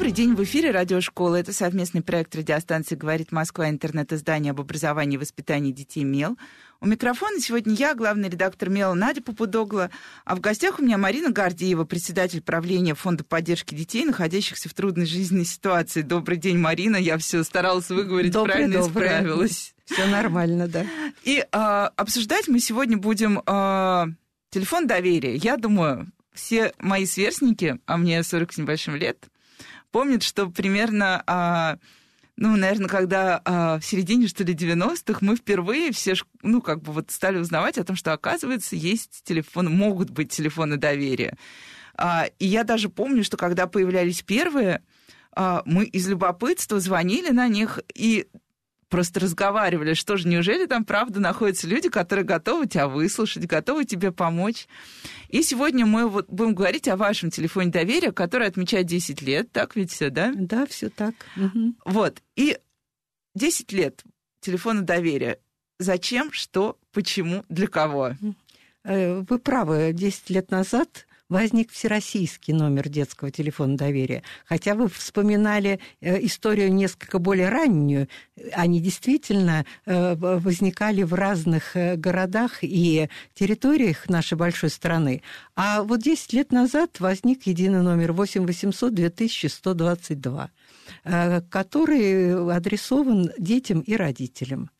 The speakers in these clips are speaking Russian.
Добрый день, в эфире Радиошкола. Это совместный проект радиостанции «Говорит Москва», интернет-издание об образовании и воспитании детей «МЕЛ». У микрофона сегодня я, главный редактор «Мела» Надя Попудогла, а в гостях у меня Марина Гордеева, председатель правления Фонда поддержки детей, находящихся в трудной жизненной ситуации. Добрый день, Марина. Я все старалась выговорить добрый, правильно и справилась. Все нормально, да. И а, обсуждать мы сегодня будем а, телефон доверия. Я думаю, все мои сверстники, а мне 40 с небольшим лет, помнят, что примерно... А, ну, наверное, когда а, в середине, что ли, 90-х мы впервые все, ну, как бы вот стали узнавать о том, что, оказывается, есть телефоны, могут быть телефоны доверия. А, и я даже помню, что когда появлялись первые, а, мы из любопытства звонили на них, и просто разговаривали, что же, неужели там правда находятся люди, которые готовы тебя выслушать, готовы тебе помочь. И сегодня мы вот будем говорить о вашем телефоне доверия, который отмечает 10 лет, так ведь все, да? Да, все так. Угу. Вот, и 10 лет телефона доверия. Зачем, что, почему, для кого? Э, вы правы, 10 лет назад возник всероссийский номер детского телефона доверия. Хотя вы вспоминали э, историю несколько более раннюю, они действительно э, возникали в разных э, городах и территориях нашей большой страны. А вот 10 лет назад возник единый номер 8 800 2122, который адресован детям и родителям.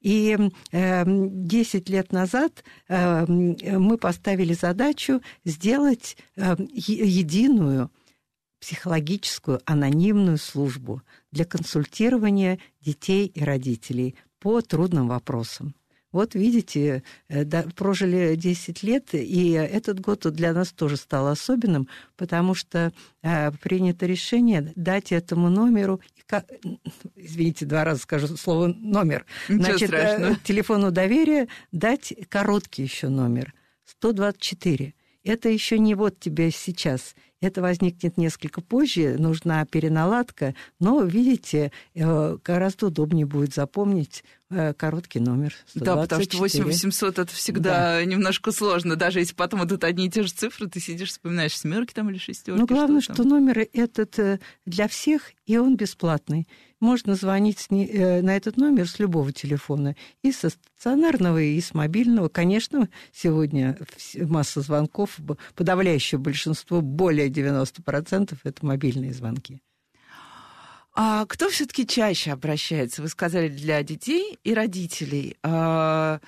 И 10 эм, лет назад эм, мы поставили задачу сделать эм, единую психологическую анонимную службу для консультирования детей и родителей по трудным вопросам. Вот видите, э, да, прожили 10 лет, и этот год для нас тоже стал особенным, потому что э, принято решение дать этому номеру, извините, два раза скажу слово номер, Ничего значит, э, страшного. телефону доверия дать короткий еще номер 124. Это еще не вот тебе сейчас, это возникнет несколько позже, нужна переналадка, но, видите, э, гораздо удобнее будет запомнить э, короткий номер 124. Да, потому что 8800 это всегда да. немножко сложно, даже если потом идут одни и те же цифры, ты сидишь, вспоминаешь семерки там или шестерки. Ну, главное, что, что номер этот э, для всех, и он бесплатный. Можно звонить на этот номер с любого телефона, и со стационарного, и с мобильного. Конечно, сегодня масса звонков, подавляющее большинство, более 90% это мобильные звонки. А кто все-таки чаще обращается? Вы сказали для детей и родителей. А,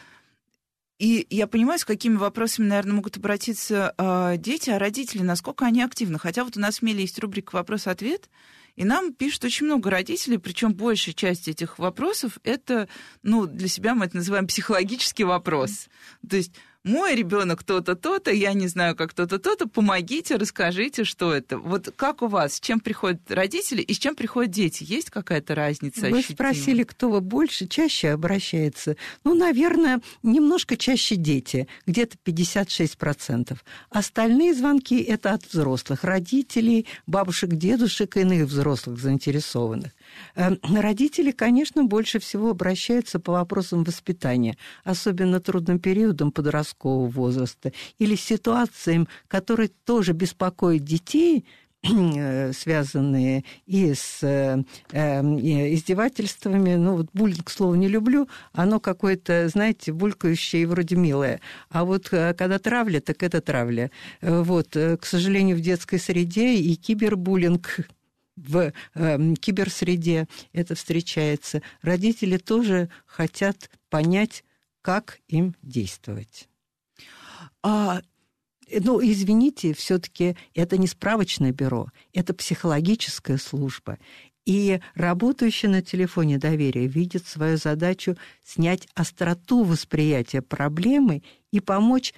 и я понимаю, с какими вопросами, наверное, могут обратиться а, дети, а родители, насколько они активны. Хотя вот у нас в Меле есть рубрика «Вопрос-ответ», и нам пишут очень много родителей, причем большая часть этих вопросов это, ну, для себя мы это называем психологический вопрос. То есть мой ребенок то-то, то-то, я не знаю, как то-то, то-то, помогите, расскажите, что это. Вот как у вас, с чем приходят родители и с чем приходят дети? Есть какая-то разница? Вы ощутима? спросили, кто вы больше, чаще обращается. Ну, наверное, немножко чаще дети, где-то 56%. Остальные звонки – это от взрослых, родителей, бабушек, дедушек и иных взрослых заинтересованных. Эм, родители, конечно, больше всего обращаются по вопросам воспитания, особенно трудным периодом подросткового возраста или ситуациям, которые тоже беспокоят детей, э, связанные и с э, эм, издевательствами. Ну, вот буллинг, слово не люблю, оно какое-то, знаете, булькающее и вроде милое. А вот э, когда травля, так это травля. Вот, к сожалению, в детской среде и кибербуллинг в э, киберсреде это встречается. Родители тоже хотят понять, как им действовать. А ну, извините, все-таки это не справочное бюро, это психологическая служба. И работающий на телефоне доверия видит свою задачу снять остроту восприятия проблемы и помочь,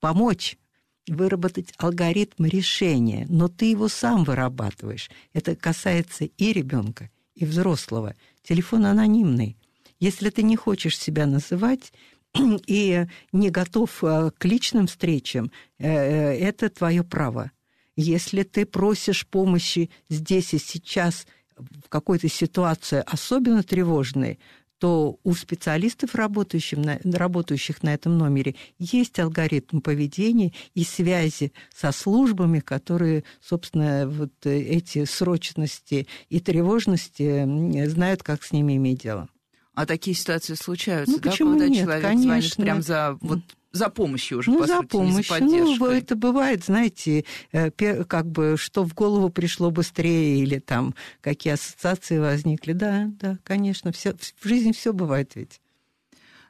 помочь выработать алгоритм решения, но ты его сам вырабатываешь. Это касается и ребенка, и взрослого. Телефон анонимный. Если ты не хочешь себя называть, и не готов к личным встречам, это твое право. Если ты просишь помощи здесь и сейчас в какой-то ситуации особенно тревожной, то у специалистов, работающих на, работающих на этом номере, есть алгоритм поведения и связи со службами, которые, собственно, вот эти срочности и тревожности знают, как с ними иметь дело. А такие ситуации случаются, ну, да, почему когда нет? человек Конечно. звонит прям за вот за помощью уже, ну, по за сути, помощью. не за поддержкой. Ну, это бывает, знаете, э, как бы, что в голову пришло быстрее, или там какие ассоциации возникли. Да, да, конечно, все, в жизни все бывает ведь.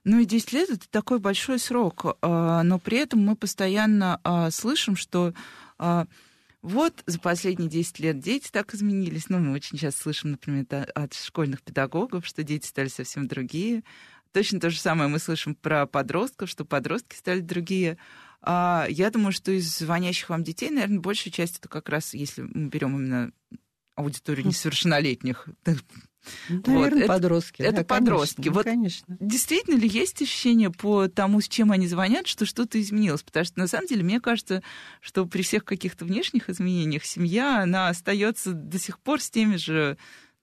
Ну и 10 лет это такой большой срок, а, но при этом мы постоянно а, слышим, что а, вот за последние 10 лет дети так изменились. Ну, мы очень часто слышим, например, от школьных педагогов, что дети стали совсем другие. Точно то же самое мы слышим про подростков, что подростки стали другие. А я думаю, что из звонящих вам детей, наверное, большая часть это как раз, если мы берем именно аудиторию несовершеннолетних. Наверное, вот. подростки. Это, да, это подростки. Конечно, вот конечно. Действительно ли есть ощущение по тому, с чем они звонят, что что-то изменилось? Потому что на самом деле мне кажется, что при всех каких-то внешних изменениях семья, она остается до сих пор с теми же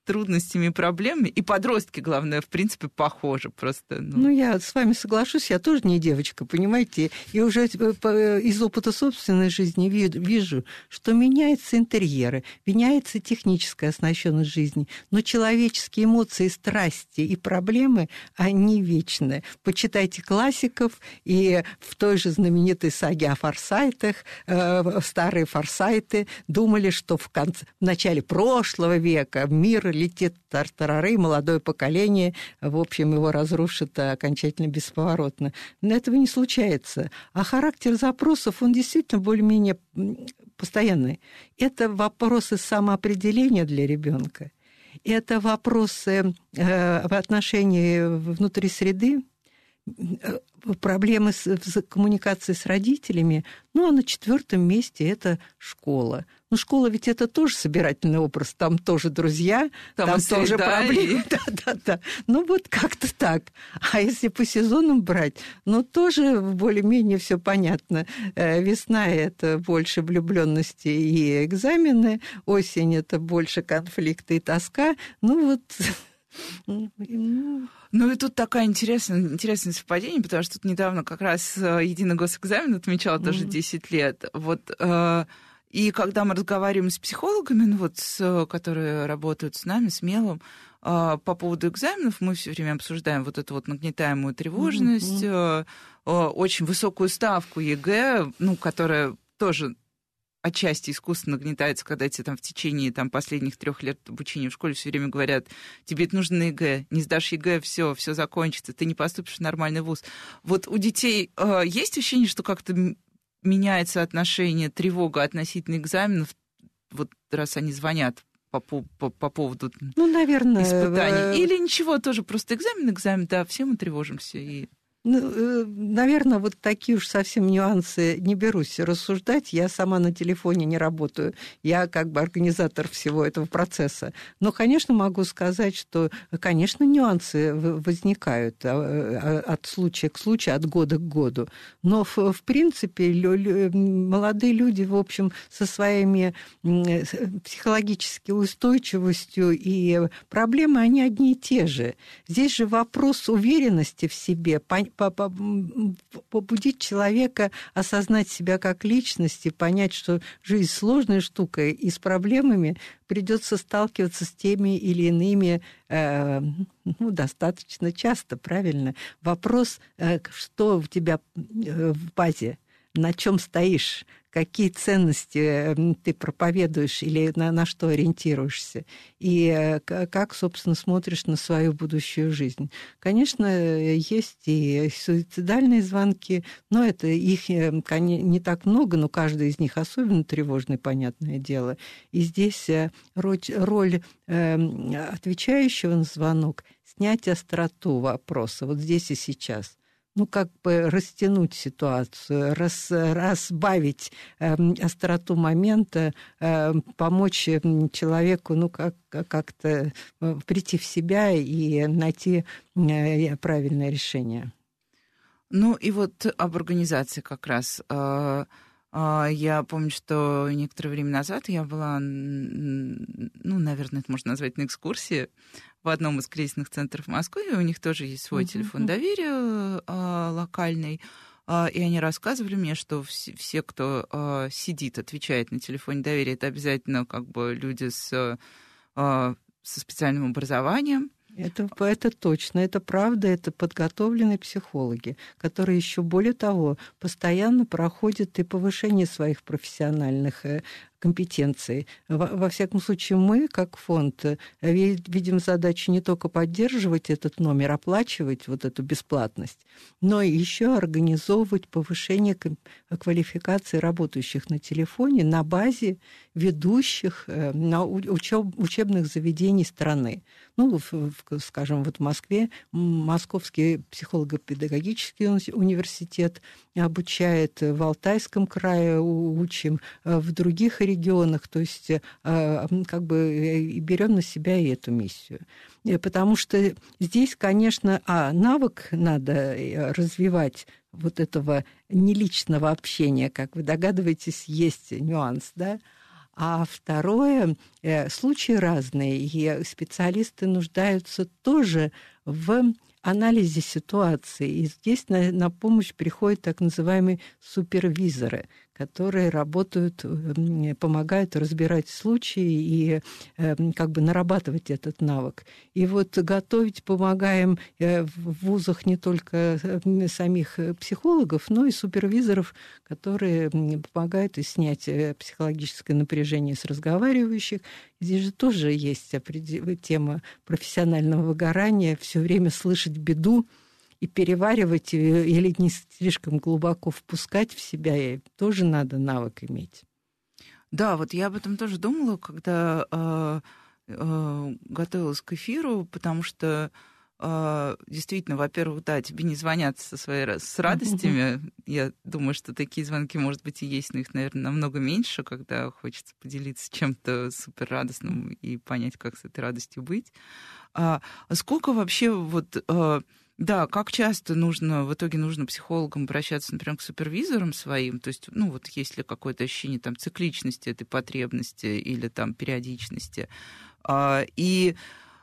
трудностями и проблемами. И подростки, главное, в принципе, похожи просто. Ну. ну, я с вами соглашусь, я тоже не девочка, понимаете? И уже э, из опыта собственной жизни вижу, что меняются интерьеры, меняется техническая оснащенность жизни, но человеческие эмоции, страсти и проблемы, они вечны. Почитайте классиков, и в той же знаменитой саге о форсайтах, э, старые форсайты думали, что в, конце, в начале прошлого века мир летит тартарары, молодое поколение, в общем, его разрушит окончательно бесповоротно. Но этого не случается. А характер запросов, он действительно более-менее постоянный. Это вопросы самоопределения для ребенка. Это вопросы э, в отношении внутри среды, проблемы с, с коммуникацией с родителями. Ну, а на четвертом месте это школа. Ну, школа ведь это тоже собирательный образ, там тоже друзья, там, там тоже проблемы. Да, да, да. Ну, вот как-то так. А если по сезонам брать, ну, тоже более-менее все понятно. Э, весна – это больше влюбленности и экзамены, осень – это больше конфликты и тоска. Ну, вот ну и тут такая интересная, интересное совпадение, потому что тут недавно как раз э, единый госэкзамен отмечал тоже 10 лет. Вот э, и когда мы разговариваем с психологами, ну вот, с, которые работают с нами, с Мелом, по поводу экзаменов, мы все время обсуждаем вот эту вот нагнетаемую тревожность, mm-hmm. очень высокую ставку ЕГЭ, ну, которая тоже отчасти искусственно нагнетается, когда тебе там в течение там, последних трех лет обучения в школе все время говорят, тебе это нужно на ЕГЭ, не сдашь ЕГЭ, все, все закончится, ты не поступишь в нормальный вуз. Вот у детей э, есть ощущение, что как-то меняется отношение, тревога относительно экзаменов, вот раз они звонят по, по, по поводу ну, наверное, испытаний. Или ничего, тоже просто экзамен, экзамен, да, все мы тревожимся. И... Ну, э, наверное, вот такие уж совсем нюансы не берусь рассуждать. Я сама на телефоне не работаю. Я как бы организатор всего этого процесса. Но, конечно, могу сказать, что, конечно, нюансы возникают а, а, от случая к случаю, от года к году. Но, в, в принципе, молодые люди, в общем, со своими психологической устойчивостью и проблемы, они одни и те же. Здесь же вопрос уверенности в себе, побудить человека осознать себя как личность и понять, что жизнь сложная штука, и с проблемами придется сталкиваться с теми или иными э, ну, достаточно часто, правильно. Вопрос, э, что у тебя э, в базе, на чем стоишь, какие ценности эм, ты проповедуешь или на, на что ориентируешься, и э, как, собственно, смотришь на свою будущую жизнь. Конечно, есть и суицидальные звонки, но это их э, не так много, но каждый из них особенно тревожный, понятное дело. И здесь э, роль, отвечающего на звонок снять остроту вопроса вот здесь и сейчас – ну, как бы растянуть ситуацию, рас, разбавить э, остроту момента, э, помочь человеку, ну, как, как-то э, прийти в себя и найти э, правильное решение. Ну и вот об организации как раз. А, а, я помню, что некоторое время назад я была, ну, наверное, это можно назвать на экскурсии в одном из кризисных центров Москвы, у них тоже есть свой uh-huh. телефон доверия а, локальный. И они рассказывали мне, что все, все кто сидит, отвечает на телефоне доверия, это обязательно как бы люди с, со специальным образованием. Это, это точно, это правда, это подготовленные психологи, которые еще более того постоянно проходят и повышение своих профессиональных компетенции. Во, во всяком случае, мы, как фонд, э, видим задачу не только поддерживать этот номер, оплачивать вот эту бесплатность, но еще организовывать повышение квалификации работающих на телефоне на базе ведущих э, учебных заведений страны. Ну, скажем, вот в Москве Московский психолого-педагогический университет обучает, в Алтайском крае учим, э, в других регионах, то есть э, как бы э, берем на себя и эту миссию. Потому что здесь, конечно, а, навык надо развивать вот этого неличного общения, как вы догадываетесь, есть нюанс, да, а второе, случаи разные, и специалисты нуждаются тоже в анализе ситуации. И здесь на, на помощь приходят так называемые супервизоры – которые работают, э, помогают разбирать случаи и э, как бы нарабатывать этот навык. И вот готовить помогаем э, в вузах не только самих психологов, но и супервизоров, которые помогают и снять психологическое напряжение с разговаривающих. Здесь же тоже есть тема профессионального выгорания, все время слышать беду, и переваривать или не слишком глубоко впускать в себя, и тоже надо навык иметь. Да, вот я об этом тоже думала, когда э, э, готовилась к эфиру, потому что э, действительно, во-первых, да, тебе не звонят со своей с радостями. Mm-hmm. Я думаю, что такие звонки, может быть, и есть, но их, наверное, намного меньше, когда хочется поделиться чем-то супер радостным и понять, как с этой радостью быть. А, сколько вообще вот да, как часто нужно, в итоге нужно психологам обращаться, например, к супервизорам своим, то есть, ну, вот есть ли какое-то ощущение там цикличности этой потребности или там периодичности. А, и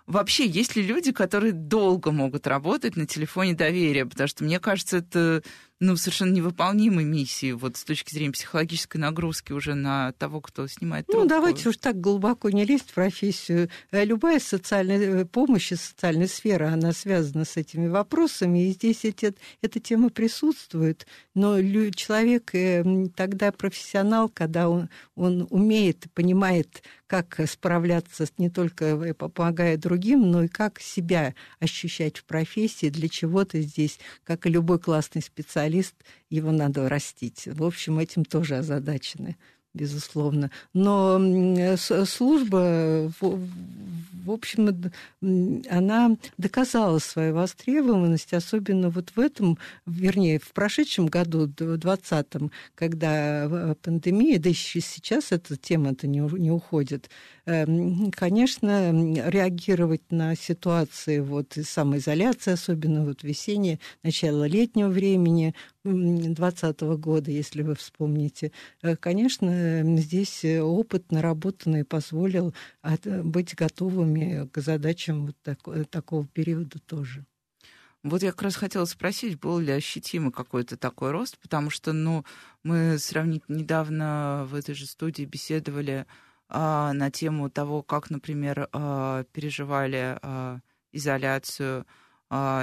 вообще, есть ли люди, которые долго могут работать на телефоне доверия? Потому что, мне кажется, это ну, совершенно невыполнимой миссии вот с точки зрения психологической нагрузки уже на того, кто снимает трубку. Ну, давайте уж так глубоко не лезть в профессию. Э, любая социальная э, помощь и социальная сфера, она связана с этими вопросами, и здесь эти, эта тема присутствует. Но человек э, тогда профессионал, когда он, он умеет, понимает, как справляться не только помогая другим, но и как себя ощущать в профессии, для чего-то здесь, как и любой классный специалист, специалист, его надо растить. В общем, этим тоже озадачены безусловно. Но служба, в общем, она доказала свою востребованность, особенно вот в этом, вернее, в прошедшем году, в 2020, когда пандемия, да еще сейчас эта тема-то не, уходит, эм, конечно, реагировать на ситуации вот самоизоляции, особенно вот весеннее, начало летнего времени, 2020 года, если вы вспомните. Э, конечно, здесь опыт наработанный позволил быть готовыми к задачам вот такого, такого периода тоже. Вот я как раз хотела спросить, был ли ощутимый какой-то такой рост, потому что, ну, мы сравнительно недавно в этой же студии беседовали а, на тему того, как, например, а, переживали а, изоляцию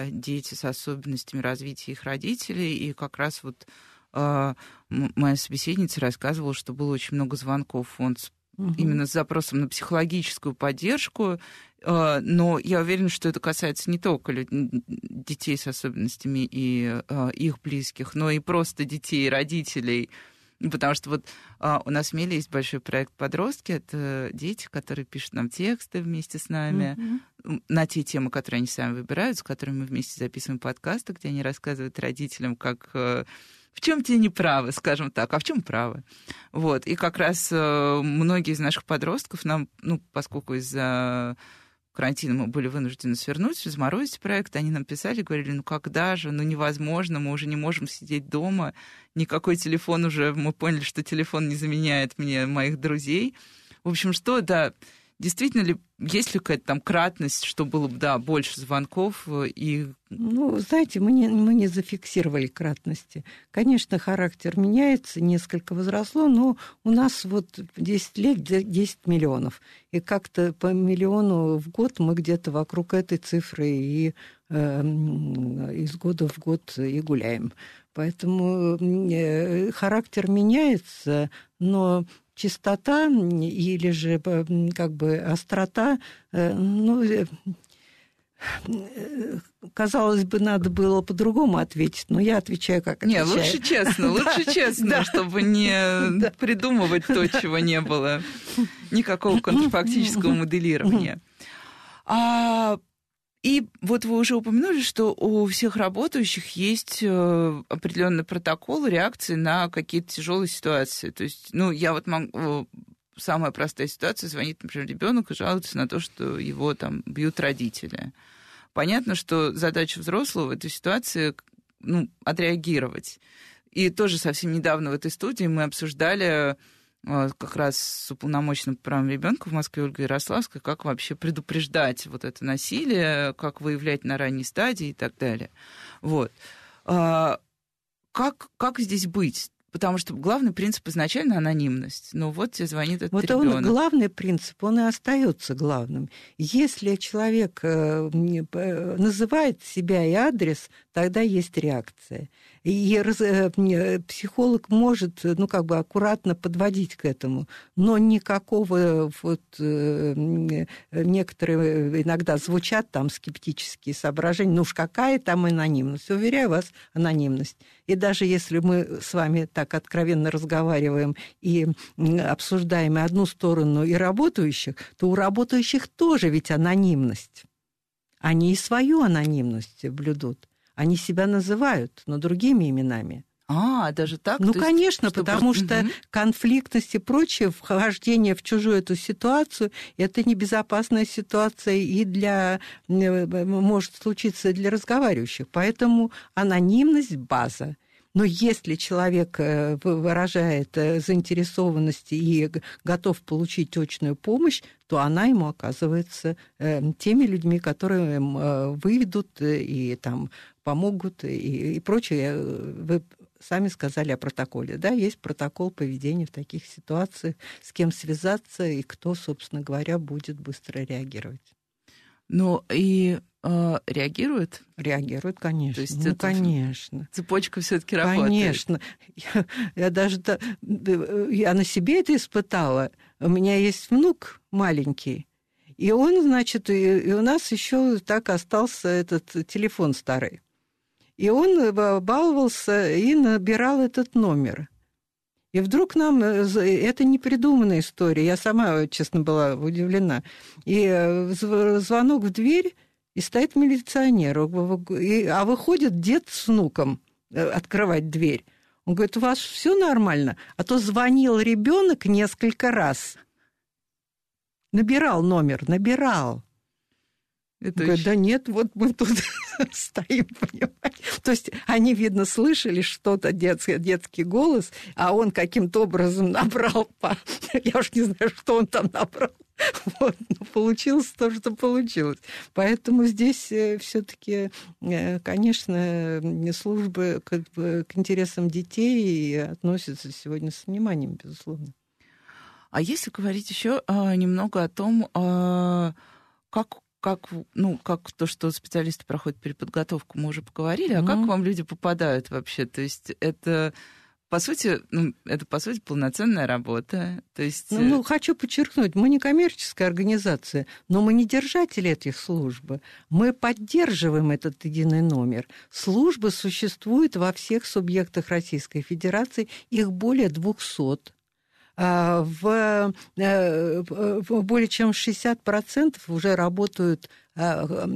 дети с особенностями развития их родителей. И как раз вот а, моя собеседница рассказывала, что было очень много звонков в фонд угу. именно с запросом на психологическую поддержку. А, но я уверена, что это касается не только детей с особенностями и их близких, но и просто детей и родителей потому что вот а, у нас в Меле есть большой проект «Подростки». Это дети, которые пишут нам тексты вместе с нами mm-hmm. на те темы, которые они сами выбирают, с которыми мы вместе записываем подкасты, где они рассказывают родителям, как э, в чем те неправы, скажем так, а в чем правы. Вот. И как раз э, многие из наших подростков нам, ну, поскольку из-за карантина мы были вынуждены свернуть, разморозить проект, они нам писали, говорили, ну когда же, ну невозможно, мы уже не можем сидеть дома, никакой телефон уже, мы поняли, что телефон не заменяет мне моих друзей. В общем, что, да, действительно ли, есть ли какая-то там кратность, что было бы, да, больше звонков и... Ну, знаете, мы не, мы не зафиксировали кратности. Конечно, характер меняется, несколько возросло, но у нас вот 10 лет 10 миллионов. И как-то по миллиону в год мы где-то вокруг этой цифры и э, из года в год и гуляем. Поэтому э, характер меняется, но чистота или же как бы острота, э, ну, э, казалось бы, надо было по-другому ответить, но я отвечаю, как отвечаю. Не, лучше честно, лучше честно, чтобы не придумывать то, чего не было. Никакого контрфактического моделирования. А и вот вы уже упомянули, что у всех работающих есть э, определенный протокол реакции на какие-то тяжелые ситуации. То есть, ну, я вот могу самая простая ситуация, звонит, например, ребенок и жалуется на то, что его там бьют родители. Понятно, что задача взрослого в этой ситуации ну, отреагировать. И тоже совсем недавно в этой студии мы обсуждали как раз с уполномоченным по правам ребенка в Москве Ольгой Ярославской, как вообще предупреждать вот это насилие, как выявлять на ранней стадии и так далее. Вот. А, как, как здесь быть? Потому что главный принцип изначально анонимность. Но вот тебе звонит этот вот ребенок. Он, главный принцип, он и остается главным. Если человек э, называет себя и адрес, тогда есть реакция. И э, психолог может, ну, как бы аккуратно подводить к этому, но никакого вот э, некоторые иногда звучат там скептические соображения, ну уж какая там анонимность. Уверяю вас, анонимность. И даже если мы с вами так откровенно разговариваем и обсуждаем и одну сторону и работающих, то у работающих тоже ведь анонимность. Они и свою анонимность блюдут. Они себя называют, но другими именами. А, даже так? Ну, То конечно, есть, потому что угу. конфликтность и прочее, вхождение в чужую эту ситуацию, это небезопасная ситуация и для, может случиться для разговаривающих. Поэтому анонимность – база. Но если человек э, выражает э, заинтересованность и готов получить точную помощь, то она ему оказывается э, теми людьми, которые выведут и там помогут и, и прочее. Вы сами сказали о протоколе. Да, есть протокол поведения в таких ситуациях, с кем связаться и кто, собственно говоря, будет быстро реагировать. Ну и э, реагирует? Реагирует, конечно. То есть ну, конечно. Цепочка все-таки работает. Конечно. Я, я даже я на себе это испытала. У меня есть внук маленький, и он, значит, и, и у нас еще так остался этот телефон старый. И он баловался и набирал этот номер. И вдруг нам... Э, это не придуманная история. Я сама, честно, была удивлена. И э, звонок в дверь, и стоит милиционер. А выходит дед с внуком э, открывать дверь. Он говорит, у вас все нормально? А то звонил ребенок несколько раз. Набирал номер, набирал. Это Говорит, да нет, вот мы тут стоим, понимаете. То есть они, видно, слышали что-то, детский, детский голос, а он каким-то образом набрал, по... я уж не знаю, что он там набрал. Вот, но получилось то, что получилось. Поэтому здесь э, все-таки, э, конечно, службы к, к интересам детей относятся сегодня с вниманием, безусловно. А если говорить еще а, немного о том, а, как как, ну, как то, что специалисты проходят переподготовку, мы уже поговорили, а mm-hmm. как к вам люди попадают вообще? То есть это по сути, ну, это, по сути, полноценная работа. То есть... ну, ну, хочу подчеркнуть, мы не коммерческая организация, но мы не держатели этих служб. Мы поддерживаем этот единый номер. Службы существуют во всех субъектах Российской Федерации, их более 200. А, в, э, в более чем 60% уже работают а,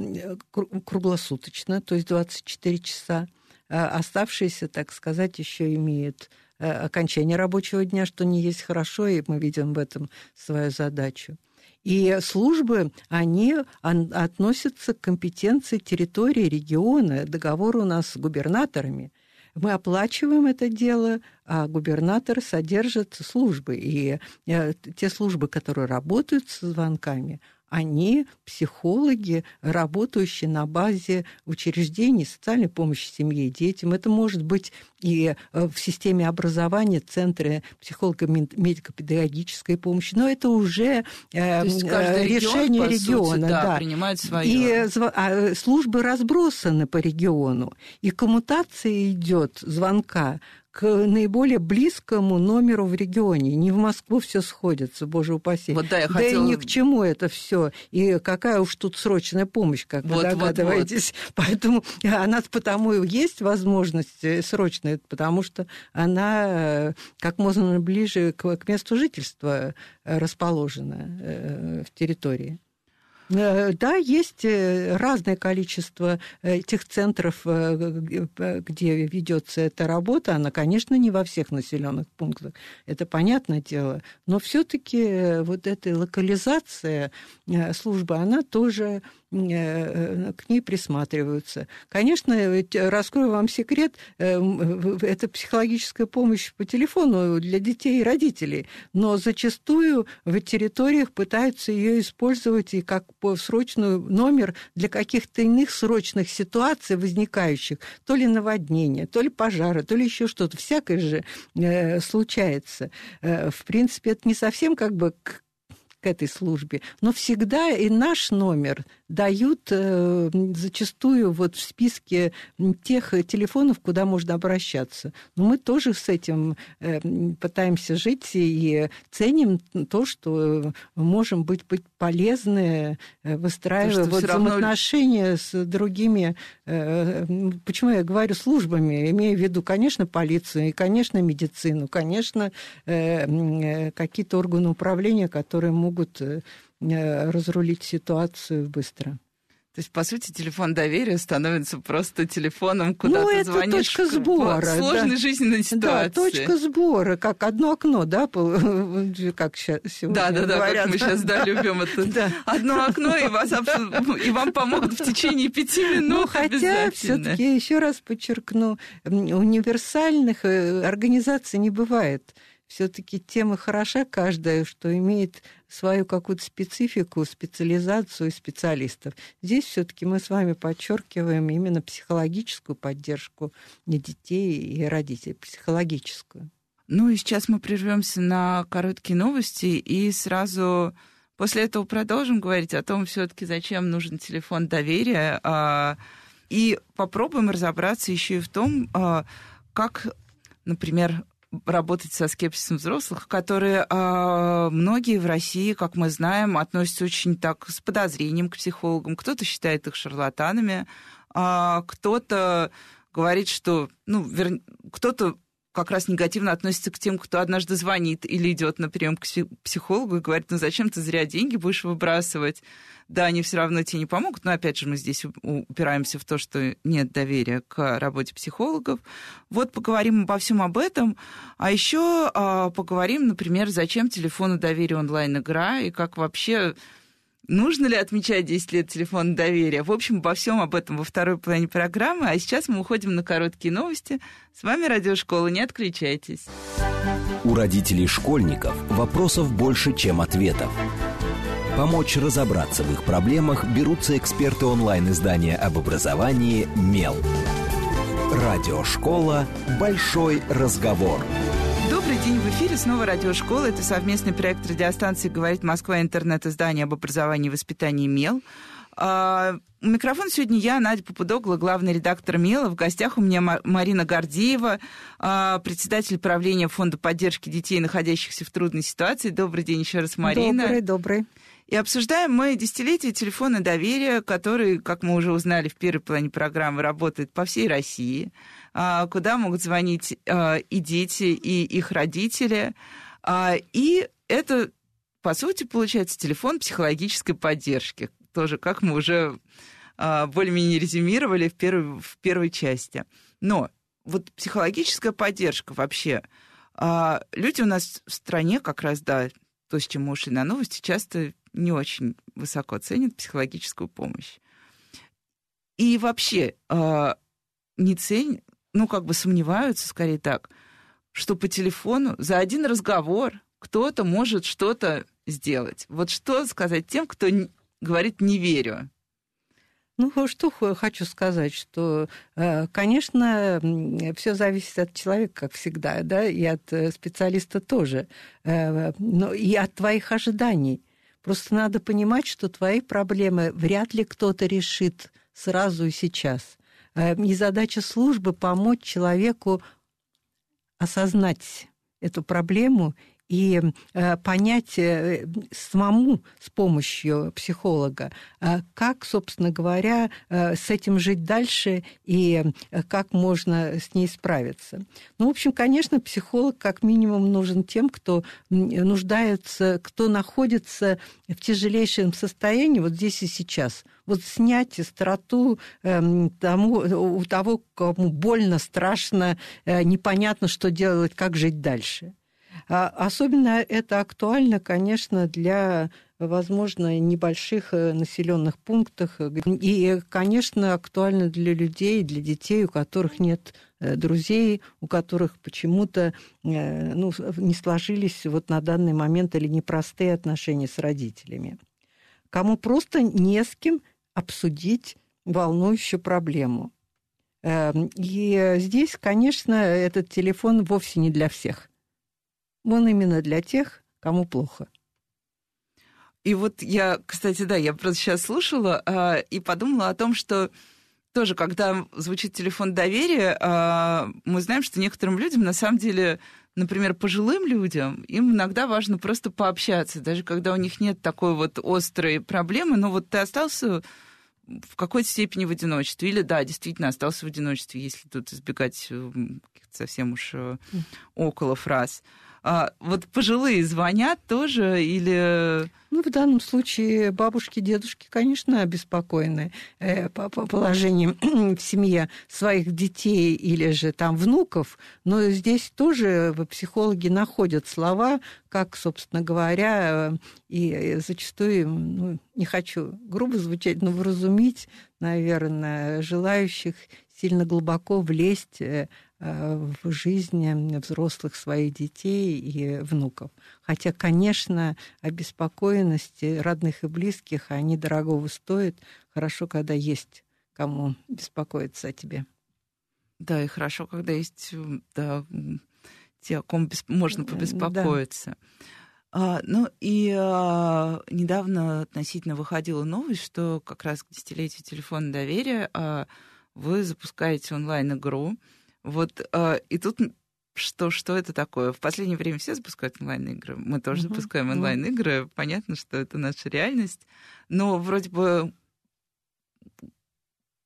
круглосуточно, то есть 24 часа. А оставшиеся, так сказать, еще имеют э, окончание рабочего дня, что не есть хорошо, и мы видим в этом свою задачу. И службы, они относятся к компетенции территории региона. Договор у нас с губернаторами. Мы оплачиваем это дело, а губернатор содержит службы. И э, те службы, которые работают с звонками, они психологи, работающие на базе учреждений социальной помощи семье и детям. Это может быть и э, в системе образования центры психолого-медико-педагогической помощи, но это уже э, решение регион, региона. Сути, да, да. принимает свое. И а, службы разбросаны по региону, и коммутация идет звонка к наиболее близкому номеру в регионе. Не в Москву все сходится, боже упаси. Вот да, я да хотела... и ни к чему это все. И какая уж тут срочная помощь, как вот, вы догадываетесь. Вот, вот. Поэтому она потому и есть возможность э, срочная, потому что она э, как можно ближе к, к месту жительства э, расположена в территории. Э, да, есть э, разное количество этих центров, э, где ведется эта работа. Она, конечно, не во всех населенных пунктах, это понятное дело, но все-таки вот эта локализация службы, она тоже Э, к ней присматриваются. Конечно, раскрою вам секрет, э, это психологическая помощь по телефону для детей и родителей, но зачастую в территориях пытаются ее использовать и как срочный номер для каких-то иных срочных ситуаций возникающих, то ли наводнения, то ли пожара, то ли еще что-то. Всякое же э, случается. В принципе, это не совсем как бы к этой службе, но всегда и наш номер дают э, зачастую вот в списке тех телефонов, куда можно обращаться. Но мы тоже с этим э, пытаемся жить и ценим то, что можем быть, быть полезны, э, выстраивая вот взаимоотношения равно... с другими, почему я говорю службами, имею в виду, конечно, полицию, и, конечно, медицину, конечно, какие-то органы управления, которые могут разрулить ситуацию быстро. То есть, по сути, телефон доверия становится просто телефоном, куда ну, ты это звонишь точка сбора, в сложной да. жизненной ситуации. Да, точка сбора, как одно окно, да, как сейчас сегодня Да, да, да, говорят. как мы сейчас, да, любим это. Да. Одно окно, и, вас, и вам помогут в течение пяти ну, минут Ну, хотя, все таки еще раз подчеркну, универсальных э, организаций не бывает все-таки тема хороша каждая, что имеет свою какую-то специфику, специализацию специалистов. Здесь все-таки мы с вами подчеркиваем именно психологическую поддержку детей и родителей, психологическую. Ну и сейчас мы прервемся на короткие новости и сразу после этого продолжим говорить о том, все-таки зачем нужен телефон доверия, а, и попробуем разобраться еще и в том, а, как, например, работать со скепсисом взрослых, которые э, многие в России, как мы знаем, относятся очень так с подозрением к психологам. Кто-то считает их шарлатанами, э, кто-то говорит, что, ну, вер... кто-то как раз негативно относится к тем, кто однажды звонит или идет на прием к психологу и говорит, ну зачем ты зря деньги будешь выбрасывать? Да, они все равно тебе не помогут, но опять же мы здесь упираемся в то, что нет доверия к работе психологов. Вот поговорим обо всем об этом, а еще а, поговорим, например, зачем телефону доверия онлайн-игра и как вообще Нужно ли отмечать 10 лет телефона доверия? В общем, обо всем об этом во второй половине программы. А сейчас мы уходим на короткие новости. С вами Радиошкола. Не отключайтесь. У родителей школьников вопросов больше, чем ответов. Помочь разобраться в их проблемах берутся эксперты онлайн-издания об образовании «Мел». Радиошкола «Большой разговор». Добрый день, в эфире снова радиошкола. Это совместный проект радиостанции «Говорит Москва. Интернет-издание об образовании и воспитании МЕЛ». А, у микрофона сегодня я, Надя Попудогла, главный редактор МЕЛа. В гостях у меня Марина Гордеева, а, председатель правления Фонда поддержки детей, находящихся в трудной ситуации. Добрый день еще раз, Марина. Добрый, добрый. И обсуждаем мы десятилетие телефона доверия, который, как мы уже узнали в первой плане программы, работает по всей России, куда могут звонить а, и дети, и их родители. А, и это, по сути, получается телефон психологической поддержки. Тоже, как мы уже более-менее резюмировали в первой, в первой части. Но вот психологическая поддержка вообще. Люди у нас в стране как раз, да, то, с чем мы ушли на новости, часто не очень высоко ценят психологическую помощь. И вообще не ценят, ну, как бы сомневаются, скорее так, что по телефону за один разговор кто-то может что-то сделать. Вот что сказать тем, кто говорит «не верю»? Ну, что хочу сказать, что, э, конечно, все зависит от человека, как всегда, да, и от э, специалиста тоже, э, но и от твоих ожиданий. Просто надо понимать, что твои проблемы вряд ли кто-то решит сразу и сейчас. И задача службы помочь человеку осознать эту проблему и э, понять э, самому с помощью психолога, э, как, собственно говоря, с этим жить дальше и как можно с ней справиться. Ну, в общем, конечно, психолог как минимум нужен тем, кто нуждается, кто находится в тяжелейшем состоянии вот здесь и сейчас. Вот снять остроту эм, тому, у того, кому больно, страшно, непонятно, что делать, как жить дальше. А особенно это актуально, конечно, для возможно, небольших э, населенных пунктах. И, конечно, актуально для людей, для детей, у которых нет э, друзей, у которых почему-то э, ну, не сложились вот на данный момент или непростые отношения с родителями. Кому просто не с кем обсудить волнующую проблему. Эм, и здесь, конечно, этот телефон вовсе не для всех. Он именно для тех, кому плохо. И вот я, кстати, да, я просто сейчас слушала а, и подумала о том, что тоже, когда звучит телефон доверия, а, мы знаем, что некоторым людям, на самом деле, например, пожилым людям, им иногда важно просто пообщаться, даже когда у них нет такой вот острой проблемы, но вот ты остался в какой-то степени в одиночестве. Или, да, действительно остался в одиночестве, если тут избегать совсем уж э, около фраз. А, вот пожилые звонят тоже или... Ну, в данном случае бабушки, дедушки, конечно, обеспокоены э, по, по положением в семье своих детей или же там внуков, но здесь тоже психологи находят слова, как, собственно говоря, э, и зачастую, ну, не хочу грубо звучать, но вразумить, наверное, желающих сильно глубоко влезть Э, в жизни взрослых своих детей и внуков. Хотя, конечно, обеспокоенности родных и близких, они дорогого стоят. Хорошо, когда есть кому беспокоиться о тебе. Да, и хорошо, когда есть да, те, о ком бесп... можно побеспокоиться. Да. А, ну и а, недавно относительно выходила новость, что как раз к десятилетию телефона доверия а, вы запускаете онлайн-игру, вот, э, и тут что, что это такое? В последнее время все запускают онлайн-игры. Мы тоже uh-huh. запускаем онлайн-игры. Понятно, что это наша реальность. Но вроде бы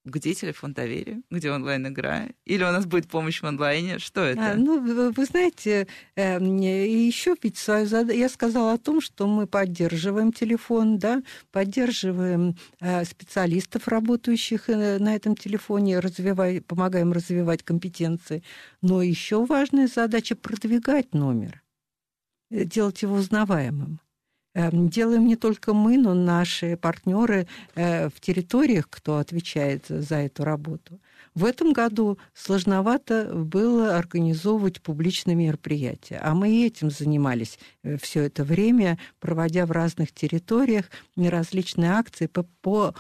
где телефон доверия, где онлайн-игра, или у нас будет помощь в онлайне, что это? А, ну, вы, знаете, э, еще ведь я сказала о том, что мы поддерживаем телефон, да, поддерживаем э, специалистов, работающих э, на этом телефоне, развивай, помогаем развивать компетенции, но еще важная задача продвигать номер, делать его узнаваемым. Эм, делаем не только мы, но наши партнеры э, в территориях, кто отвечает за эту работу. В этом году сложновато было организовывать публичные мероприятия, а мы этим занимались э, все это время, проводя в разных территориях различные акции по, по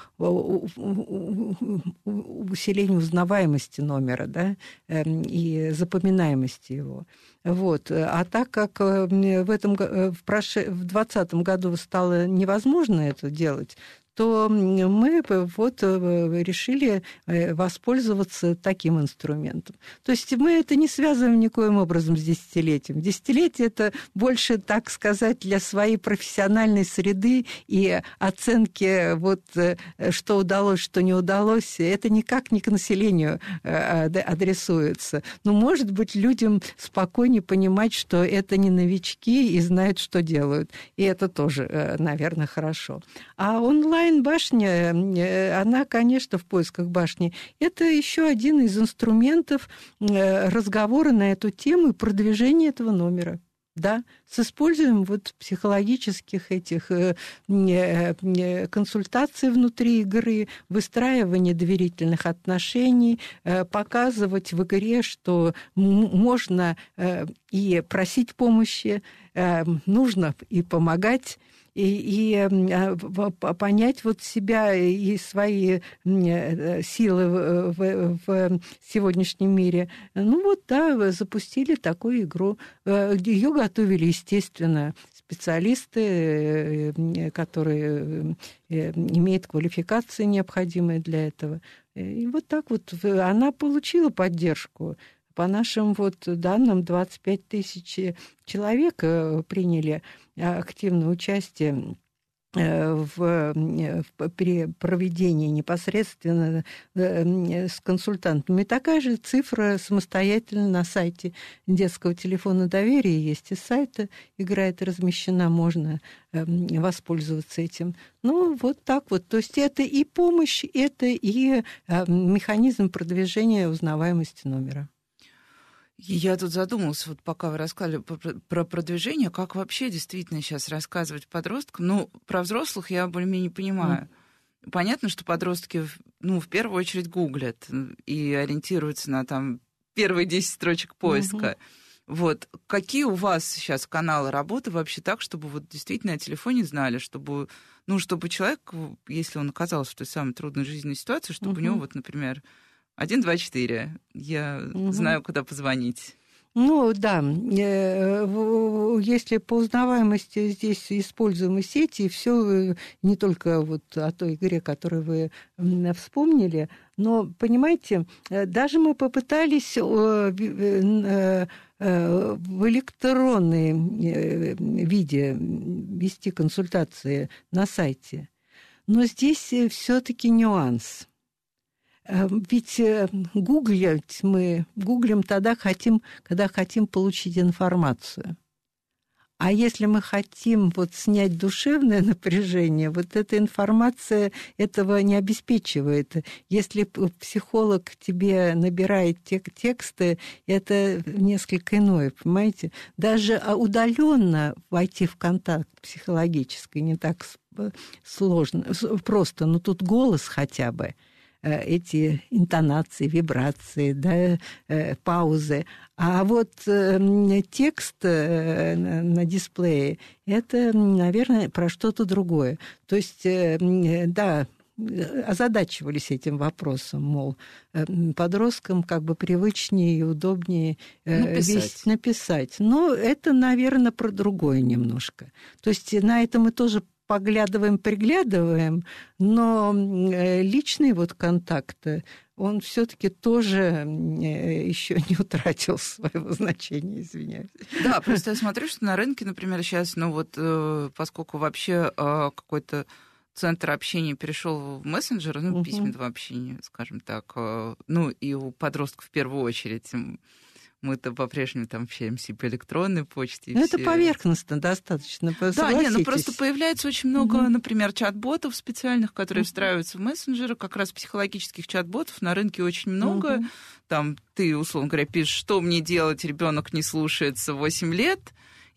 усилению узнаваемости номера да, эм, и запоминаемости его. Вот. А так как э, в этом в 2020 году стало невозможно это делать, то мы вот э, решили э, воспользоваться таким инструментом. То есть мы это не связываем никоим образом с десятилетием. Десятилетие это больше, так сказать, для своей профессиональной среды и оценки вот э, что удалось, что не удалось. Это никак не к населению адресуется. Но, может быть, людям спокойнее понимать, что это не новички и знают, что делают. И это тоже, наверное, хорошо. А онлайн онлайн-башня, э, она, конечно, в поисках башни, это еще один из инструментов э, разговора на эту тему и продвижения этого номера. да, с использованием вот психологических этих э, э, консультаций внутри игры, выстраивания доверительных отношений, э, показывать в игре, что можно и просить помощи, нужно и помогать, и, и а, понять вот себя и свои э, силы в, в, в сегодняшнем мире. Ну вот, да, запустили такую игру. Э, Ее готовили, естественно, специалисты, э, которые имеют квалификации необходимые для этого. И вот так вот она получила поддержку. По нашим вот данным, 25 тысяч человек приняли активное участие э, в, в, при проведении непосредственно э, с консультантами. такая же цифра самостоятельно на сайте детского телефона доверия есть. И сайта играет размещена, можно э, воспользоваться этим. Ну, вот так вот. То есть это и помощь, это и механизм продвижения узнаваемости номера. Я тут задумался, вот пока вы рассказывали про продвижение, как вообще действительно сейчас рассказывать подросткам. Ну, про взрослых я более-менее понимаю. Mm. Понятно, что подростки, ну, в первую очередь гуглят и ориентируются на там первые 10 строчек поиска. Mm-hmm. Вот. Какие у вас сейчас каналы работы вообще так, чтобы вот действительно о телефоне знали, чтобы, ну, чтобы человек, если он оказался в той самой трудной жизненной ситуации, чтобы mm-hmm. у него вот, например, 124. Я угу. знаю, куда позвонить. Ну да, э, если по узнаваемости здесь используемы сети, все э, не только вот о той игре, которую вы вспомнили, но, понимаете, э, даже мы попытались в электронном виде вести консультации на сайте. Но здесь все-таки нюанс – ведь э, гуглить мы гуглим тогда хотим, когда хотим получить информацию. А если мы хотим вот снять душевное напряжение, вот эта информация этого не обеспечивает. Если психолог тебе набирает тек тексты, это несколько иное, понимаете? Даже а, удаленно войти в контакт психологический не так сложно, просто, но тут голос хотя бы – Э, эти интонации, вибрации, да, э, паузы. А вот э, текст на дисплее – это, наверное, про что-то другое. То есть, да, озадачивались этим вопросом, мол, подросткам как бы привычнее и удобнее написать. Весь написать. Но это, наверное, про другое немножко. То есть на это мы тоже поглядываем, приглядываем, но э, личный вот контакт, он все-таки тоже э, еще не утратил своего значения, извиняюсь. Да, просто я смотрю, что на рынке, например, сейчас, ну вот, э, поскольку вообще какой-то центр общения перешел в мессенджеры, ну, письменного общения, скажем так, ну, и у подростков в первую очередь мы-то по-прежнему там общаемся по электронной почте. Ну, все... это поверхностно достаточно, Да, нет, ну просто появляется очень много, угу. например, чат-ботов специальных, которые угу. встраиваются в мессенджеры, как раз психологических чат-ботов на рынке очень много. Угу. Там ты, условно говоря, пишешь, что мне делать, ребенок не слушается 8 лет,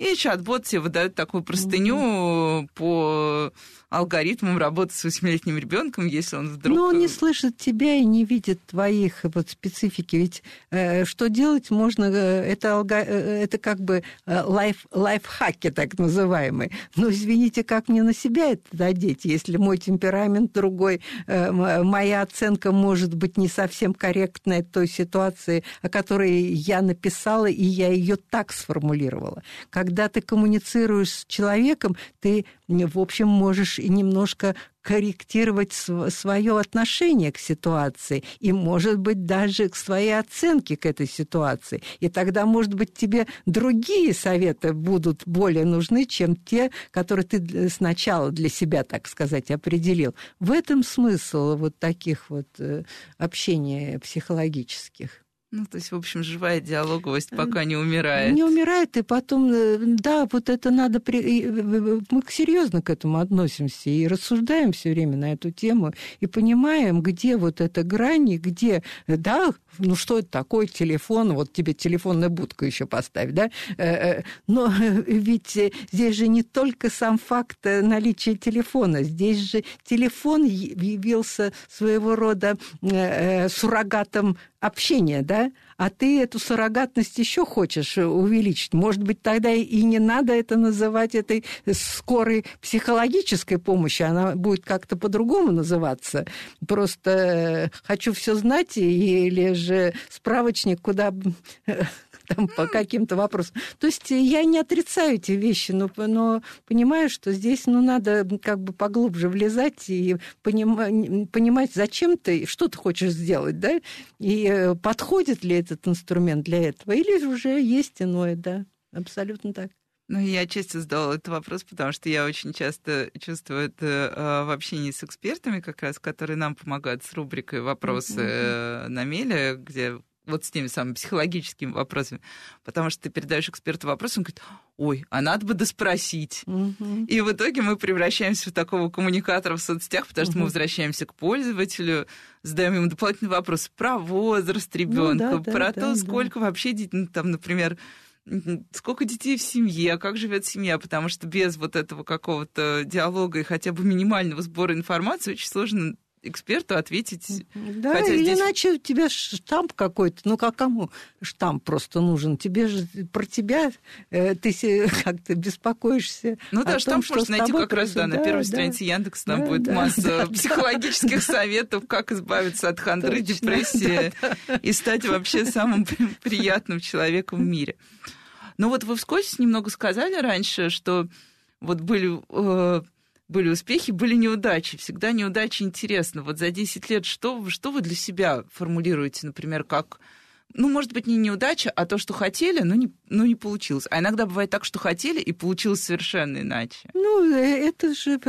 и чат-бот тебе выдает такую простыню угу. по алгоритмом работы с восьмилетним ребенком, если он вдруг... Но он не слышит тебя и не видит твоих вот специфики. Ведь э, что делать можно... Э, это, алго... Э, это как бы э, лайф... лайфхаки так называемые. Но извините, как мне на себя это надеть, если мой темперамент другой, э, моя оценка может быть не совсем корректная той ситуации, о которой я написала, и я ее так сформулировала. Когда ты коммуницируешь с человеком, ты, в общем, можешь и немножко корректировать свое отношение к ситуации и, может быть, даже к своей оценке к этой ситуации. И тогда, может быть, тебе другие советы будут более нужны, чем те, которые ты сначала для себя, так сказать, определил. В этом смысл вот таких вот э, общений психологических. Ну, то есть, в общем, живая диалоговость пока не умирает. Не умирает, и потом, э, да, вот это надо... При... Мы серьезно к этому относимся и рассуждаем все время на эту тему, и понимаем, где вот эта грань, где, да, ну что это такое телефон, вот тебе телефонная будка еще поставь, да? Э, э, но ведь здесь же не только сам факт наличия телефона, здесь же телефон явился своего рода суррогатом общения, да, а ты эту суррогатность еще хочешь увеличить. Может быть, тогда и не надо это называть этой скорой психологической помощью, она будет как-то по-другому называться. Просто э, хочу все знать, или же справочник, куда там, по каким-то вопросам. То есть я не отрицаю эти вещи, но, но понимаю, что здесь ну, надо как бы поглубже влезать и понимать, понимать, зачем ты, что ты хочешь сделать, да, и э, подходит ли этот инструмент для этого, или уже есть иное, да, абсолютно так. Ну, я часто задала этот вопрос, потому что я очень часто чувствую это э, в общении с экспертами, как раз, которые нам помогают с рубрикой «Вопросы mm-hmm. на меле», где вот с теми самыми психологическими вопросами. Потому что ты передаешь эксперту вопрос, он говорит, ой, а надо бы доспросить. Угу. И в итоге мы превращаемся в такого коммуникатора в соцсетях, потому что угу. мы возвращаемся к пользователю, задаем ему дополнительный вопрос про возраст ребенка, ну, да, про да, то, да, сколько да. вообще, ну, там, например, сколько детей в семье, как живет семья, потому что без вот этого какого-то диалога и хотя бы минимального сбора информации очень сложно эксперту ответить. Да, Хотя или здесь... иначе у тебя штамп какой-то, ну как кому штамп просто нужен? Тебе же про тебя э, ты как-то беспокоишься. Ну да, штамп том, можно найти как раз да, на первой да, странице Яндекса, там да, будет да, масса да, психологических да. советов, как избавиться от хандры, Точно, депрессии да, да. и стать вообще самым приятным человеком в мире. Ну вот вы вскользь немного сказали раньше, что вот были э, были успехи, были неудачи. Всегда неудачи интересно. Вот за 10 лет что, что вы для себя формулируете, например, как ну, может быть, не неудача, а то, что хотели, но не, но не получилось. А иногда бывает так, что хотели, и получилось совершенно иначе. Ну, э, это же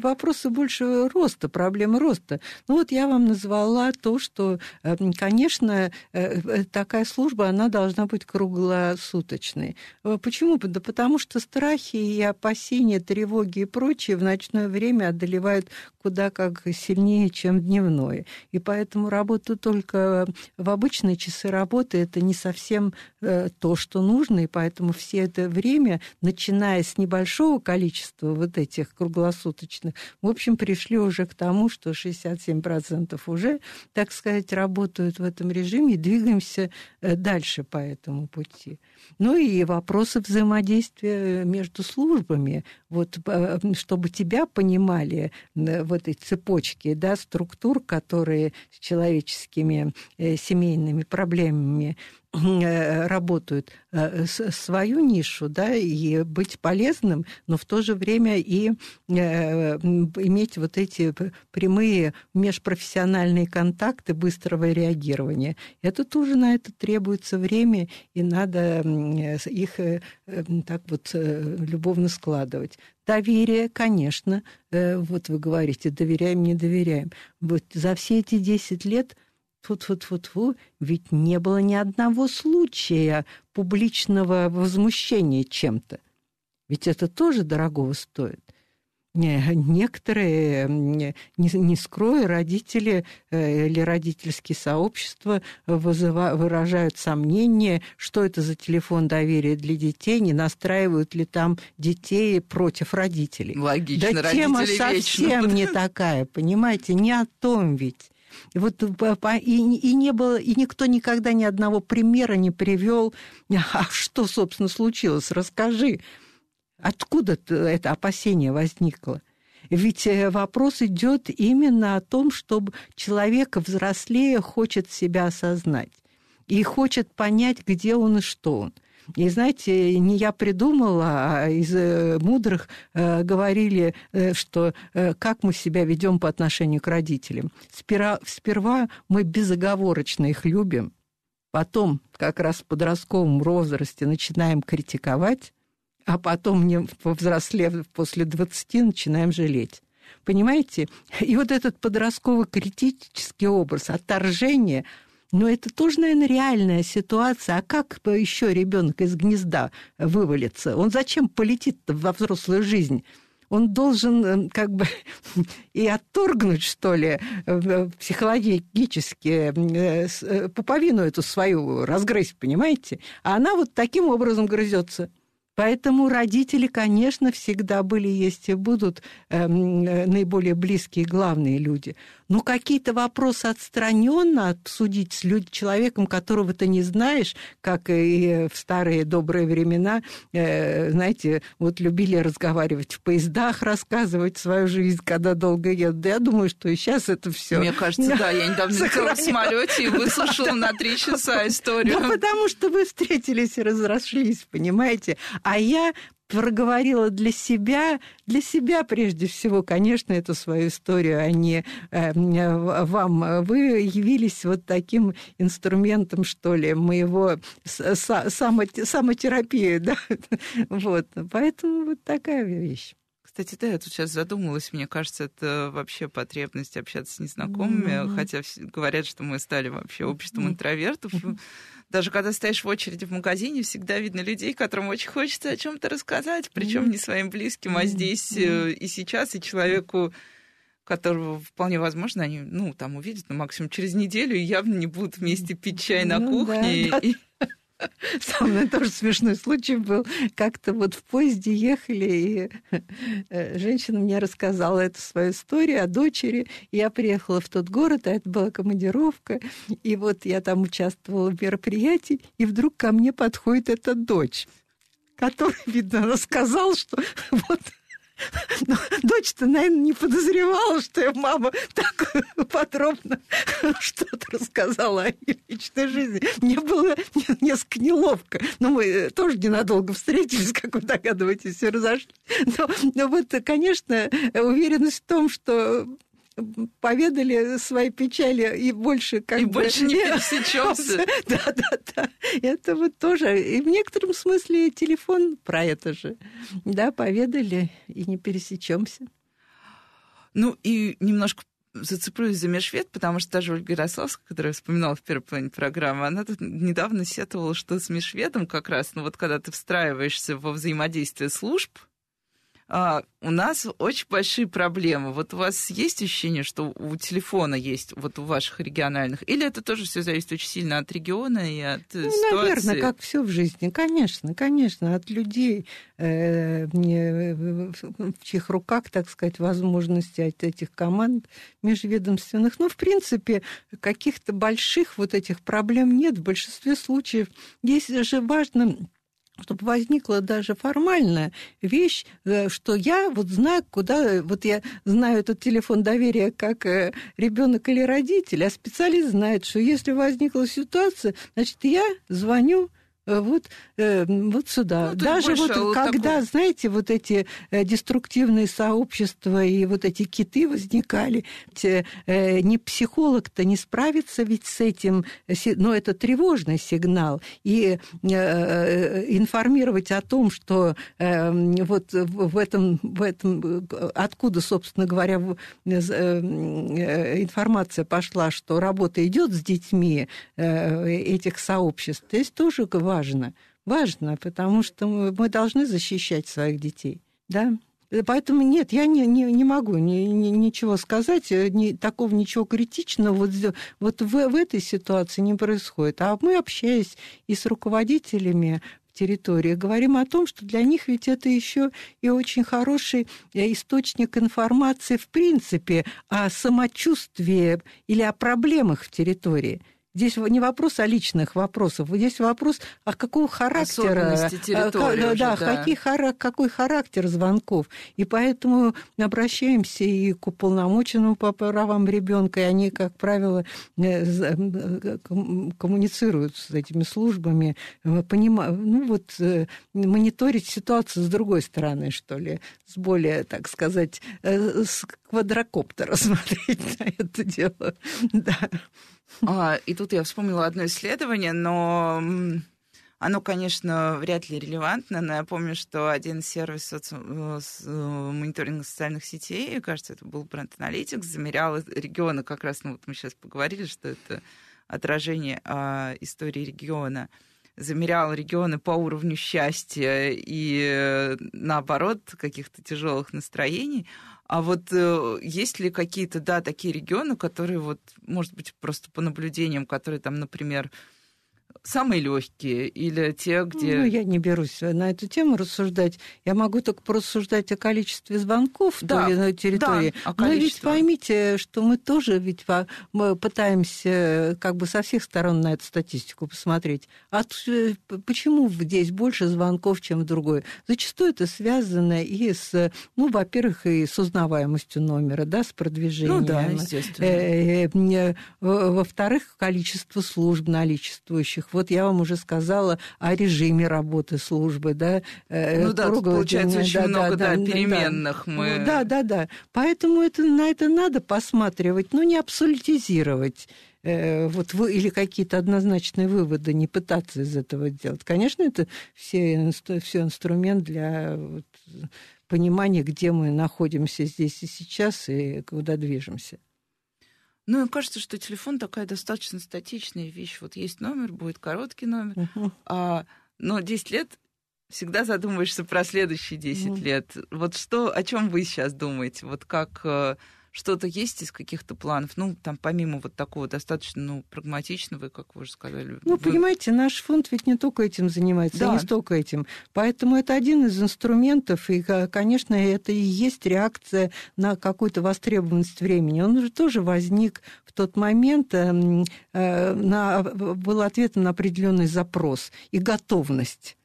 вопросы больше роста, проблемы роста. Ну, вот я вам назвала то, что, э, конечно, э, такая служба, она должна быть круглосуточной. Почему? Да потому что страхи и опасения, тревоги и прочее в ночное время одолевают куда как сильнее, чем дневное. И поэтому работа только в обычные часы работы работы это не совсем э, то, что нужно, и поэтому все это время, начиная с небольшого количества вот этих круглосуточных, в общем, пришли уже к тому, что 67% уже, так сказать, работают в этом режиме и двигаемся э, дальше по этому пути. Ну и вопросы взаимодействия между службами, вот, э, чтобы тебя понимали в этой цепочке да, структур, которые с человеческими семейными проблемами проблемами э, работают э, свою нишу, да, и быть полезным, но в то же время и э, иметь вот эти прямые межпрофессиональные контакты быстрого реагирования. Это тоже на это требуется время, и надо их так вот любовно складывать. Доверие, конечно, вот вы говорите, доверяем, не доверяем. Вот за все эти 10 лет Фу-фу-фу-фу, ведь не было ни одного случая публичного возмущения чем-то. Ведь это тоже дорогого стоит. Некоторые, не, не скрою, родители э, или родительские сообщества вызыва, выражают сомнение, что это за телефон доверия для детей, не настраивают ли там детей против родителей. Логично, да тема совсем вечно. не такая, понимаете, не о том ведь. И вот и, и не было, и никто никогда ни одного примера не привел. А что, собственно, случилось? Расскажи, откуда это опасение возникло? Ведь э, вопрос идет именно о том, чтобы человек взрослее хочет себя осознать и хочет понять, где он и что он. И знаете, не я придумала, а из э, мудрых э, говорили, э, что как мы себя ведем по отношению к родителям. Сперва, сперва мы безоговорочно их любим, потом как раз в подростковом возрасте начинаем критиковать, а потом, не повзрослев после 20, начинаем жалеть. Понимаете? И вот этот подростковый критический образ, отторжение – Но это тоже, наверное, реальная ситуация. А как еще ребенок из гнезда вывалится? Он зачем полетит во взрослую жизнь? он должен э, как бы и отторгнуть, что ли, психологически э, пуповину эту свою разгрызть, понимаете? А она вот таким образом грызется. Поэтому родители, конечно, всегда были, есть и будут э, наиболее близкие, главные люди. Но какие-то вопросы отстраненно обсудить с люд... человеком, которого ты не знаешь, как и в старые добрые времена, э, знаете, вот любили разговаривать в поездах, рассказывать свою жизнь, когда долго едут. Я думаю, что и сейчас это все. Мне кажется, да, я недавно летела в самолете и выслушала на три часа историю. Да, потому что вы встретились и разошлись, понимаете? А я проговорила для себя, для себя прежде всего, конечно, эту свою историю, а не э, вам. Вы явились вот таким инструментом, что ли, моего само, самотерапии, да, вот. Поэтому вот такая вещь. Кстати, да, я тут сейчас задумалась, мне кажется, это вообще потребность общаться с незнакомыми, mm-hmm. хотя говорят, что мы стали вообще обществом mm-hmm. интровертов. Mm-hmm. Даже когда стоишь в очереди в магазине, всегда видно людей, которым очень хочется о чем-то рассказать, причем mm-hmm. не своим близким, а здесь mm-hmm. и сейчас, и человеку, которого вполне возможно они, ну, там увидят, ну, максимум через неделю, и явно не будут вместе пить чай на ну, кухне. Да, и... Со мной тоже смешной случай был. Как-то вот в поезде ехали, и э, женщина мне рассказала эту свою историю о дочери. Я приехала в тот город, а это была командировка, и вот я там участвовала в мероприятии, и вдруг ко мне подходит эта дочь, которая, видно, рассказала, что вот но дочь-то, наверное, не подозревала, что я мама так подробно что-то рассказала о ее личной жизни. Мне было несколько неловко. Но мы тоже ненадолго встретились, как вы догадываетесь, все разошлись. Но, но вот, конечно, уверенность в том, что поведали свои печали и больше как и бы... больше не пересечемся. Да, да, да. Это вот тоже. И в некотором смысле телефон про это же. Да, поведали и не пересечемся. Ну и немножко зацеплюсь за Межвед, потому что даже Ольга Ярославская, которая я вспоминала в первой половине программы, она тут недавно сетовала, что с Межведом как раз, ну вот когда ты встраиваешься во взаимодействие служб, у нас очень большие проблемы. Вот у вас есть ощущение, что у телефона есть, вот у ваших региональных, или это тоже все зависит очень сильно от региона и от э, ну, ситуации? Наверное, как все в жизни, конечно, конечно, от людей, э, в чьих руках, так сказать, возможности от этих команд межведомственных. Ну, в принципе, каких-то больших вот этих проблем нет. В большинстве случаев есть же важно чтобы возникла даже формальная вещь, э, что я вот знаю, куда, вот я знаю этот телефон доверия как э, ребенок или родитель, а специалист знает, что если возникла ситуация, значит, я звоню Э, вот, э, вот сюда. Ну, Даже вот когда, такого. знаете, вот эти э, деструктивные сообщества и вот эти киты возникали, не психолог-то не справится ведь с этим, но это тревожный сигнал. И информировать о том, что вот в этом, в этом откуда, собственно говоря, информация пошла, что работа идет с детьми этих сообществ, здесь тоже важно важно. Важно, потому что мы должны защищать своих детей. Да? Поэтому нет, я не, не, не могу ни, ни, ничего сказать, э, ни, такого ничего критичного вот, вот в, в этой ситуации не происходит. А мы, общаясь и с руководителями территории, говорим о том, что для них ведь это еще и очень хороший э, источник информации в принципе о самочувствии или о проблемах в территории – Здесь не вопрос о личных вопросах, здесь вопрос о какого характера, территории да, уже, да. Какие, какой характер звонков. И поэтому обращаемся и к уполномоченному по правам ребенка, и они, как правило, э, э, коммуницируют с этими службами, э, понимают, ну вот мониторить ситуацию с другой стороны, что ли, с более, так сказать, с квадрокоптера смотреть на это дело. Да. А, и тут я вспомнила одно исследование, но оно, конечно, вряд ли релевантно, но я помню, что один сервис соци... Э, э, мониторинга социальных сетей, кажется, это был Brand Analytics, замерял регионы как раз, ну вот мы сейчас поговорили, что это отражение а, истории региона, замерял регионы по уровню счастья и, наоборот, каких-то тяжелых настроений. А вот э, есть ли какие-то, да, такие регионы, которые вот, может быть, просто по наблюдениям, которые там, например, самые легкие или те, где... Ну, я не берусь на эту тему рассуждать. Я могу только порассуждать о количестве звонков да, в той или иной территории. Да, Но ведь поймите, что мы тоже ведь мы пытаемся как бы со всех сторон на эту статистику посмотреть. От, э, почему здесь больше звонков, чем в другой? Зачастую это связано и с, ну, во-первых, и с узнаваемостью номера, да, с продвижением. Ну да, естественно. Э, э, во-вторых, количество служб наличествующих вот я вам уже сказала о режиме работы службы, да. Э, ну да, тут получается очень да, много да, да, переменных да. мы... Да, да, да. Поэтому это, на это надо посматривать, но не абсолютизировать э, вот вы, или какие-то однозначные выводы, не пытаться из этого делать. Конечно, это все, все инструмент для вот, понимания, где мы находимся здесь и сейчас, и куда движемся. Ну, мне кажется, что телефон такая достаточно статичная вещь. Вот есть номер, будет короткий номер, uh-huh. а, но 10 лет всегда задумываешься про следующие 10 uh-huh. лет. Вот что, о чем вы сейчас думаете? Вот как э, что-то есть из каких-то планов? Ну, там, помимо вот такого достаточно ну, прагматичного, как вы уже сказали. Ну, вы... понимаете, наш фонд ведь не только этим занимается, да. не столько этим. Поэтому это один из инструментов, и, конечно, это и есть реакция на какую-то востребованность времени. Он уже тоже возник в тот момент, эм, э, на, был ответом на определенный запрос и готовность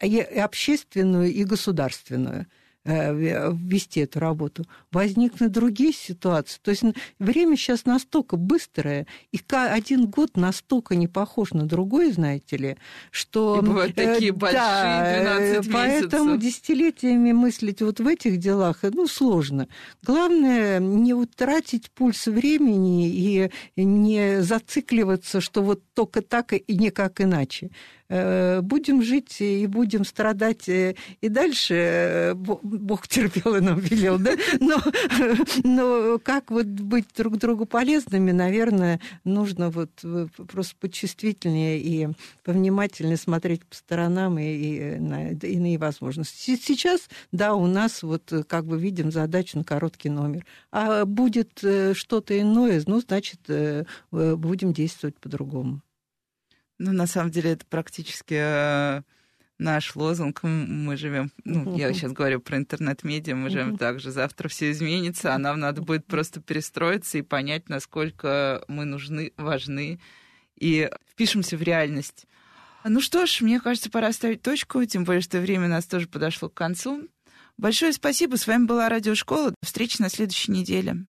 и общественную, и государственную. Э, вести эту работу, возникнут другие ситуации. То есть время сейчас настолько быстрое, и один год настолько не похож на другой, знаете ли, что... И бывают э, такие большие, да, 12 Поэтому десятилетиями мыслить вот в этих делах, ну, сложно. Главное не утратить пульс времени и не зацикливаться, что вот только так и никак иначе. Э, будем жить и будем страдать и дальше. Бог терпел и нам велел, да? Но, но как вот быть друг другу полезными, наверное, нужно вот просто почувствительнее и повнимательнее смотреть по сторонам и, и на иные возможности. Сейчас, да, у нас вот как бы видим задачу на короткий номер. А будет э, что-то иное, ну, значит, э, будем действовать по-другому. Ну, на самом деле, это практически э, наш лозунг. Мы живем, ну, я сейчас говорю про интернет-медиа, мы живем так же. Завтра все изменится, а нам надо будет просто перестроиться и понять, насколько мы нужны, важны, и впишемся в реальность. Ну что ж, мне кажется, пора ставить точку, тем более, что время у нас тоже подошло к концу. Большое спасибо. С вами была Радиошкола. До встречи на следующей неделе.